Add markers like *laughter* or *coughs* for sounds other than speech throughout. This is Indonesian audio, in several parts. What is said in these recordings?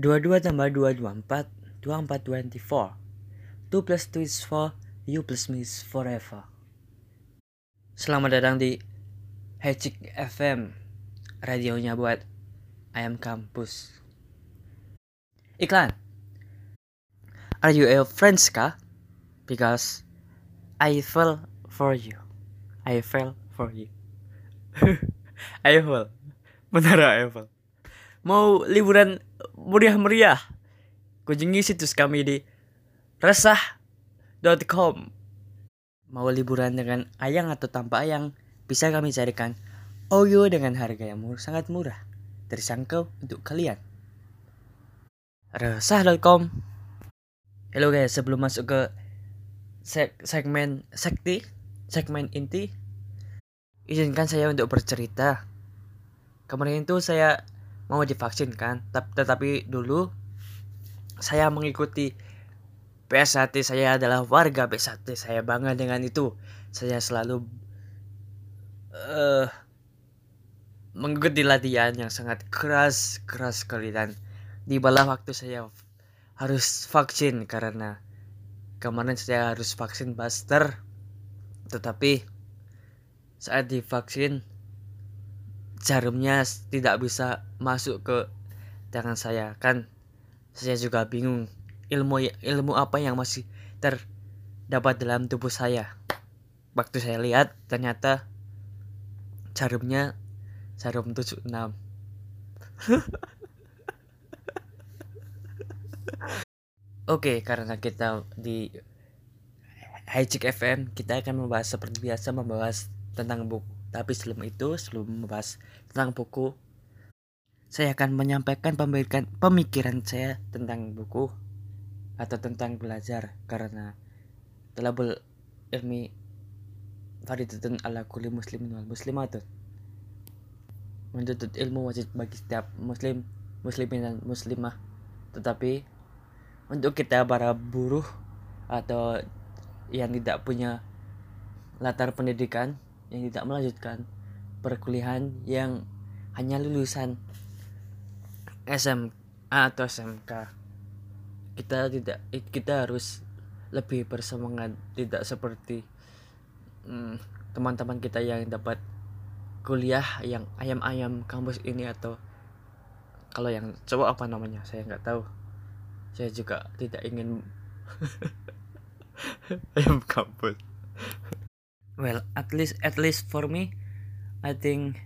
22 tambah 2 24 24 24 2 plus 2 is 4 You plus me is forever. Selamat datang di Hecik FM Radionya buat Ayam Kampus. Iklan. Are you a friends kah? Because I fell for you. I fell for you. *laughs* I fell. Benar I fell. Mau liburan meriah-meriah? Kunjungi situs kami di resah.com. Mau liburan dengan ayang atau tanpa ayang? Bisa kami carikan Oyo dengan harga yang murah, sangat murah. Terjangkau untuk kalian. Resah.com Halo guys, sebelum masuk ke seg segmen sekti, segmen inti, izinkan saya untuk bercerita. Kemarin itu saya mau divaksin kan. Tetapi dulu saya mengikuti PSAT saya adalah warga PSAT saya bangga dengan itu. Saya selalu uh, mengikuti latihan yang sangat keras keras sekali. Dan di bawah waktu saya harus vaksin karena kemarin saya harus vaksin booster. Tetapi saat divaksin jarumnya tidak bisa masuk ke tangan saya. Kan saya juga bingung ilmu ilmu apa yang masih terdapat dalam tubuh saya. Waktu saya lihat ternyata jarumnya jarum 76 *laughs* Oke, karena kita di Hijik FM, kita akan membahas seperti biasa membahas tentang buku tapi sebelum itu, sebelum membahas tentang buku, saya akan menyampaikan pemikiran, pemikiran saya tentang buku atau tentang belajar. Karena talabul ilmi faridatun ala kulli muslimin wal muslimatun menuntut ilmu wajib bagi setiap muslim muslimin dan muslimah. Tetapi untuk kita para buruh atau yang tidak punya latar pendidikan yang tidak melanjutkan perkuliahan yang hanya lulusan SMA atau SMK kita tidak kita harus lebih bersemangat tidak seperti hmm, teman-teman kita yang dapat kuliah yang ayam-ayam kampus ini atau kalau yang cowok apa namanya? Saya nggak tahu. Saya juga tidak ingin *laughs* ayam kampus well at least at least for me I think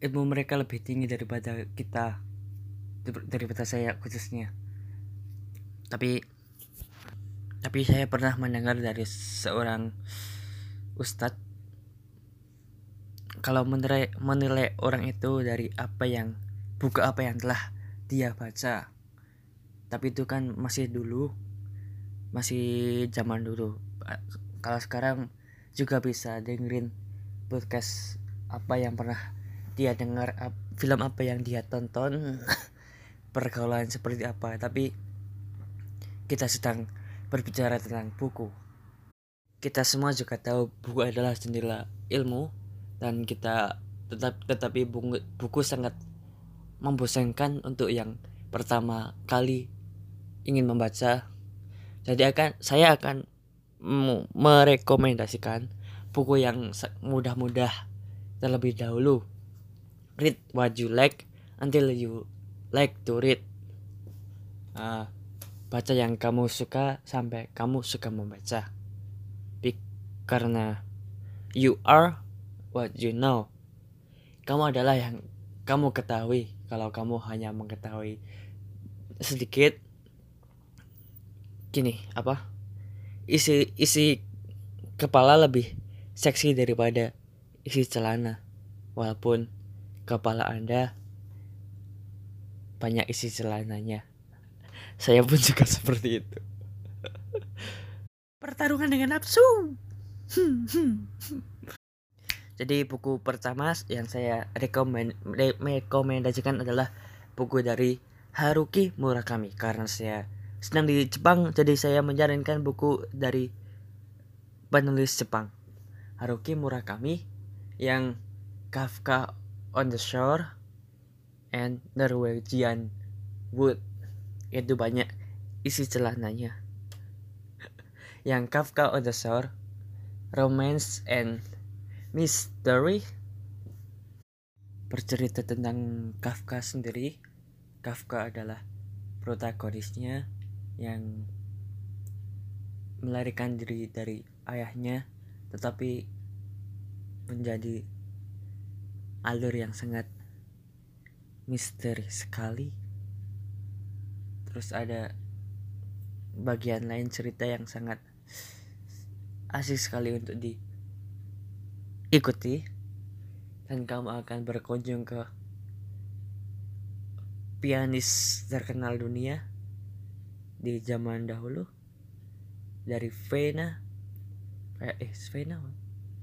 ilmu mereka lebih tinggi daripada kita daripada saya khususnya. Tapi tapi saya pernah mendengar dari seorang ustadz kalau menilai, menilai orang itu dari apa yang buka apa yang telah dia baca. Tapi itu kan masih dulu masih zaman dulu. Kalau sekarang juga bisa dengerin podcast apa yang pernah dia dengar film apa yang dia tonton *laughs* pergaulan seperti apa. Tapi kita sedang berbicara tentang buku. Kita semua juga tahu buku adalah jendela ilmu dan kita tetap tetapi buku, buku sangat membosankan untuk yang pertama kali ingin membaca. Jadi akan saya akan merekomendasikan buku yang mudah-mudah terlebih dahulu. Read what you like until you like to read. Uh, baca yang kamu suka sampai kamu suka membaca. Be karena you are what you know. Kamu adalah yang kamu ketahui. Kalau kamu hanya mengetahui sedikit, gini apa? Isi isi kepala lebih seksi daripada isi celana. Walaupun kepala anda banyak isi celananya. *laughs* Saya pun juga seperti itu. *laughs* Pertarungan dengan nafsu. Jadi buku pertama yang saya rekomend rekomendasikan adalah buku dari Haruki Murakami. Karena saya sedang di Jepang jadi saya menyarankan buku dari penulis Jepang. Haruki Murakami yang Kafka on the Shore and Norwegian Wood. Itu banyak isi celananya. *laughs* Yang Kafka on the Shore romance and mystery. Bercerita tentang Kafka sendiri. Kafka adalah protagonisnya yang melarikan diri dari ayahnya tetapi menjadi alur yang sangat misteri sekali. Terus ada bagian lain cerita yang sangat asik sekali untuk diikuti. Dan kamu akan berkunjung ke pianis terkenal dunia di zaman dahulu dari Vena eh, eh Vena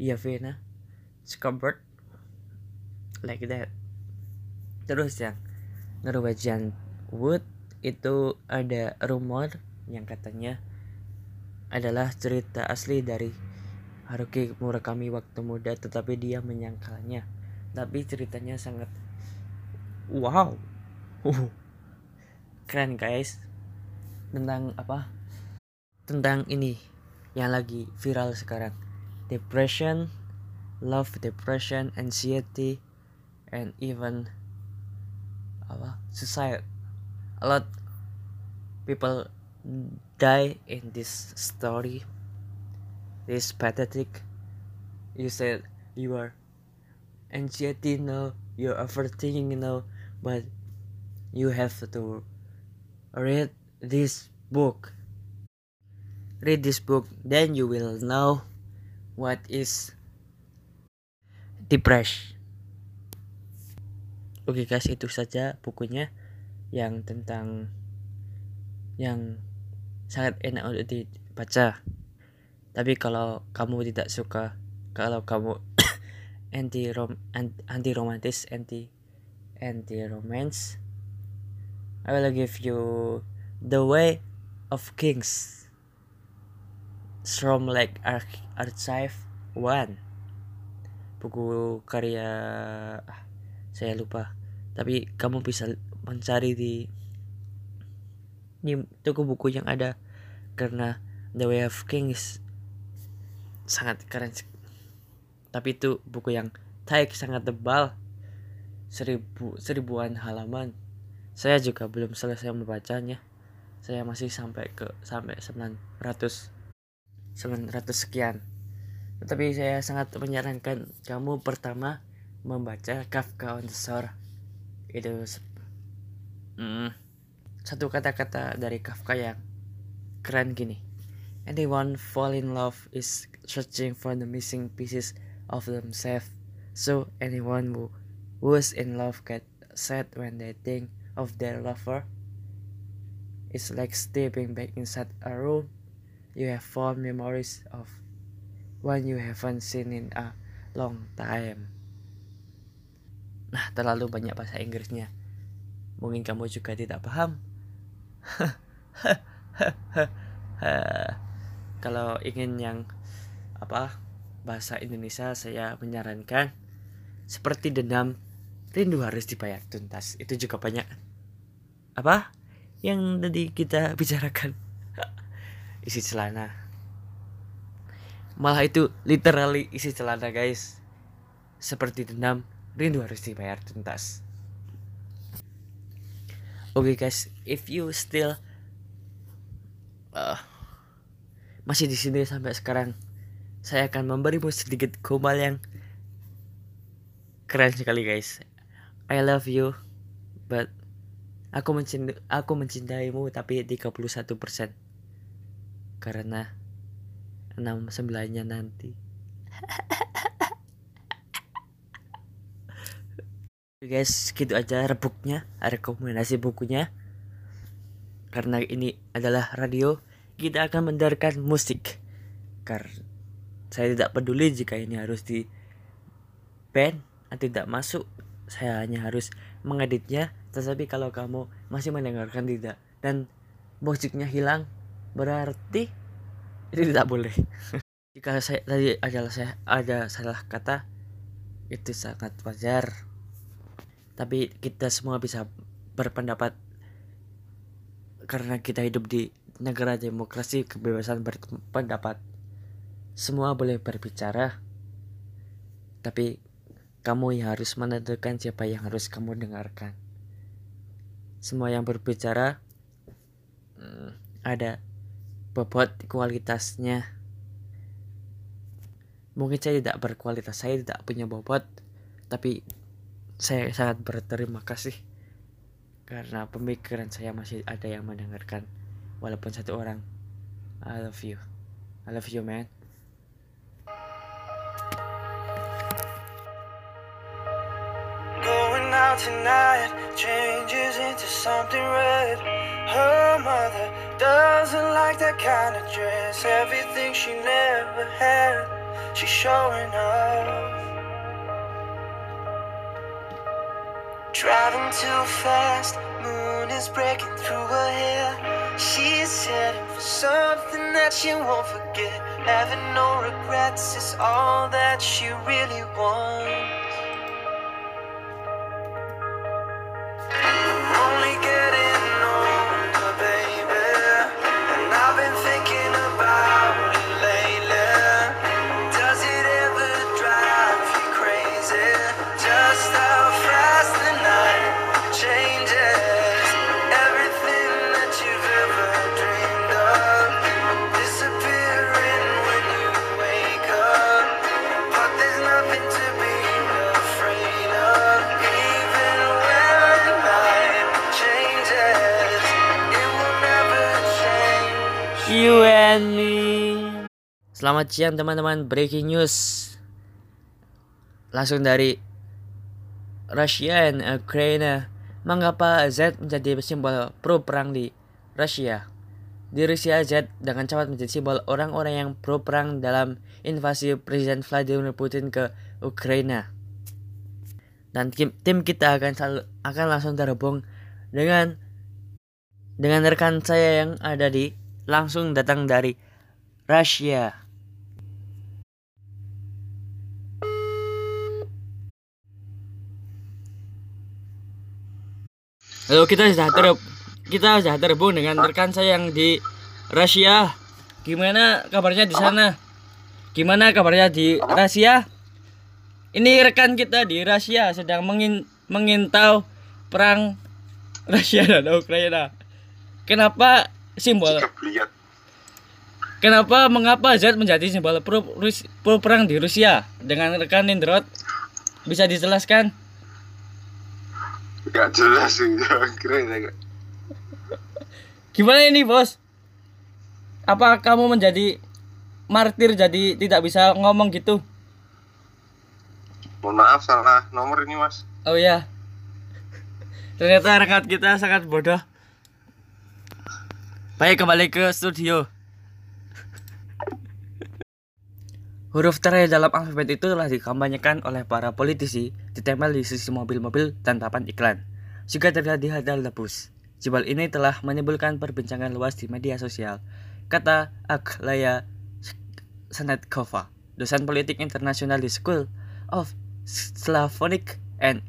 iya Vena Scobert like that. Terus yang Norwegian Wood itu ada rumor yang katanya adalah cerita asli dari Haruki Murakami waktu muda tetapi dia menyangkalnya. Tapi ceritanya sangat wow. *laughs* Keren guys tentang apa? Tentang ini yang lagi viral sekarang. Depression love depression anxiety and even apa? Suicide. A lot people die in this story. This pathetic. You said you are anxiety no you're overthinking no but you have to read this book. Read this book, then you will know what is depression. Oke guys, itu saja bukunya yang tentang yang sangat enak untuk dibaca. Tapi kalau kamu tidak suka, kalau kamu *coughs* anti rom anti romantis, anti anti romance, I will give you The Way of Kings from like Arch Archive One. Buku karya ah, saya lupa. Tapi kamu bisa mencari di di toko buku yang ada. Karena The Way of Kings sangat keren tapi itu buku yang taik sangat tebal. Seribu seribuan halaman. Saya juga belum selesai membacanya. Saya masih sampai ke sampai 900 900 sekian. Tetapi saya sangat menyarankan kamu pertama membaca Kafka on the Shore. Itu mm, satu kata-kata dari Kafka yang keren gini. Anyone fall in love is searching for the missing pieces of themselves. So anyone who who's in love get sad when they think of their lover. It's like stepping back inside a room you have fond memories of one you haven't seen in a long time. Nah, terlalu banyak bahasa Inggrisnya. Mungkin kamu juga tidak paham. *laughs* Kalau ingin yang apa bahasa Indonesia saya menyarankan seperti dendam rindu harus dibayar tuntas itu juga banyak apa yang tadi kita bicarakan. *laughs* Isi celana. Malah itu literally isi celana guys. Seperti dendam rindu harus dibayar tuntas. Oke okay, guys if you still uh, masih di sini sampai sekarang saya akan memberimu sedikit gombal yang keren sekali guys. I love you but aku mencintai aku mencintaimu tapi 31% karena 69 nya nanti. Guys gitu aja rebuknya rekomendasi bukunya. Karena ini adalah radio kita akan mendengarkan musik. Karena saya tidak peduli jika ini harus di band atau tidak masuk. Saya hanya harus mengeditnya tetapi kalau kamu masih mendengarkan tidak dan musiknya hilang berarti itu tidak boleh. *laughs* Jika saya tadi adalah saya ada salah kata itu sangat wajar. Tapi kita semua bisa berpendapat karena kita hidup di negara demokrasi kebebasan berpendapat. Semua boleh berbicara tapi kamu yang harus menentukan siapa yang harus kamu dengarkan semua yang berbicara ada bobot kualitasnya. Mungkin saya tidak berkualitas saya tidak punya bobot tapi saya sangat berterima kasih karena pemikiran saya masih ada yang mendengarkan. Walaupun satu orang I love you. I love you man Tonight changes into something red. Her mother doesn't like that kind of dress. Everything she never had, she's showing off. Driving too fast, moon is breaking through her hair. She's heading for something that she won't forget. Having no regrets is all that she really wants. Selamat siang teman-teman, breaking news. Langsung dari Rusia dan Ukraina. Mengapa Z menjadi simbol pro perang di Rusia? Di Rusia Z dengan cepat menjadi simbol orang-orang yang pro perang dalam invasi Presiden Vladimir Putin ke Ukraina. Dan tim, tim kita akan selalu, akan langsung terhubung dengan dengan rekan saya yang ada di langsung datang dari Rusia. Halo, kita sudah ter kita sudah terhubung dengan rekan saya yang di Rusia. Gimana kabarnya di sana? Gimana kabarnya di Rusia? Ini rekan kita di Rusia sedang mengin mengintau perang Rusia dan Ukraina. Kenapa simbol Kenapa mengapa Z menjadi simbol pro, pro perang di Rusia? Dengan rekan Nindrot bisa dijelaskan? Gak jelas ya Gimana ini, Bos? Apa kamu menjadi martir jadi tidak bisa ngomong gitu? mohon maaf salah nomor ini mas Oh ya. Ternyata rekan kita sangat bodoh. Baik kembali ke studio. Huruf terakhir dalam alfabet itu telah dikampanyekan oleh para politisi ditempel di sisi mobil-mobil dan papan iklan. Juga terlihat di hadal lebus. Simbol ini telah menimbulkan perbincangan luas di media sosial. Kata Aklaya Sanetkova, dosen politik internasional di School of Slavonic and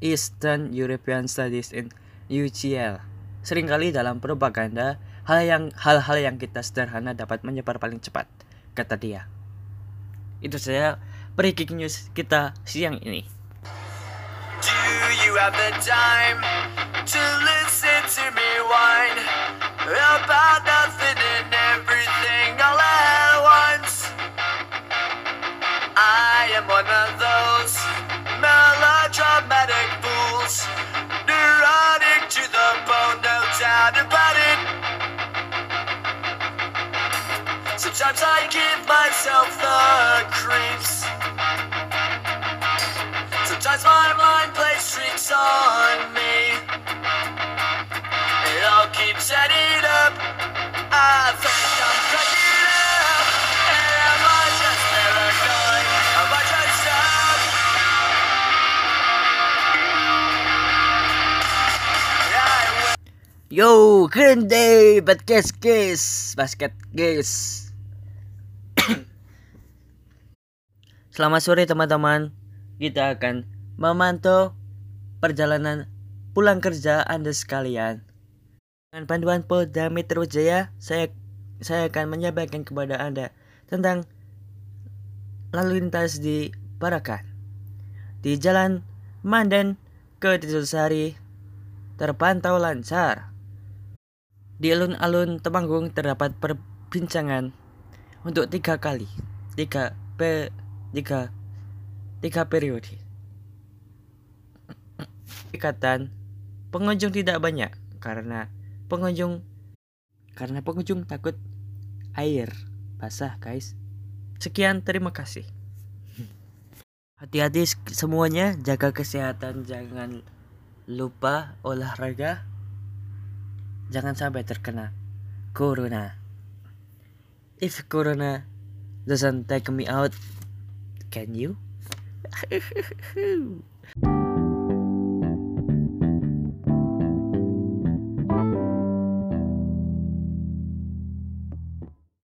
Eastern European Studies in UCL. Seringkali dalam propaganda, hal yang hal-hal yang kita sederhana dapat menyebar paling cepat, kata dia. Itu saya breaking news kita siang ini. Yo, Green Day, podcast guys, basket guys. *coughs* Selamat sore teman-teman. Kita akan memantau perjalanan pulang kerja Anda sekalian. Dengan panduan Polda Metro Jaya, saya saya akan menyampaikan kepada Anda tentang lalu lintas di Parakan. Di Jalan Mandan ke Sari terpantau lancar. Di alun-alun Temanggung terdapat perbincangan untuk tiga kali, tiga pe, tiga tiga periode. Ikatan pengunjung tidak banyak karena pengunjung karena pengunjung takut air basah guys. Sekian terima kasih. Hati-hati semuanya, jaga kesehatan, jangan lupa olahraga. Jangan sampai terkena corona. If corona doesn't take me out, can you? *laughs*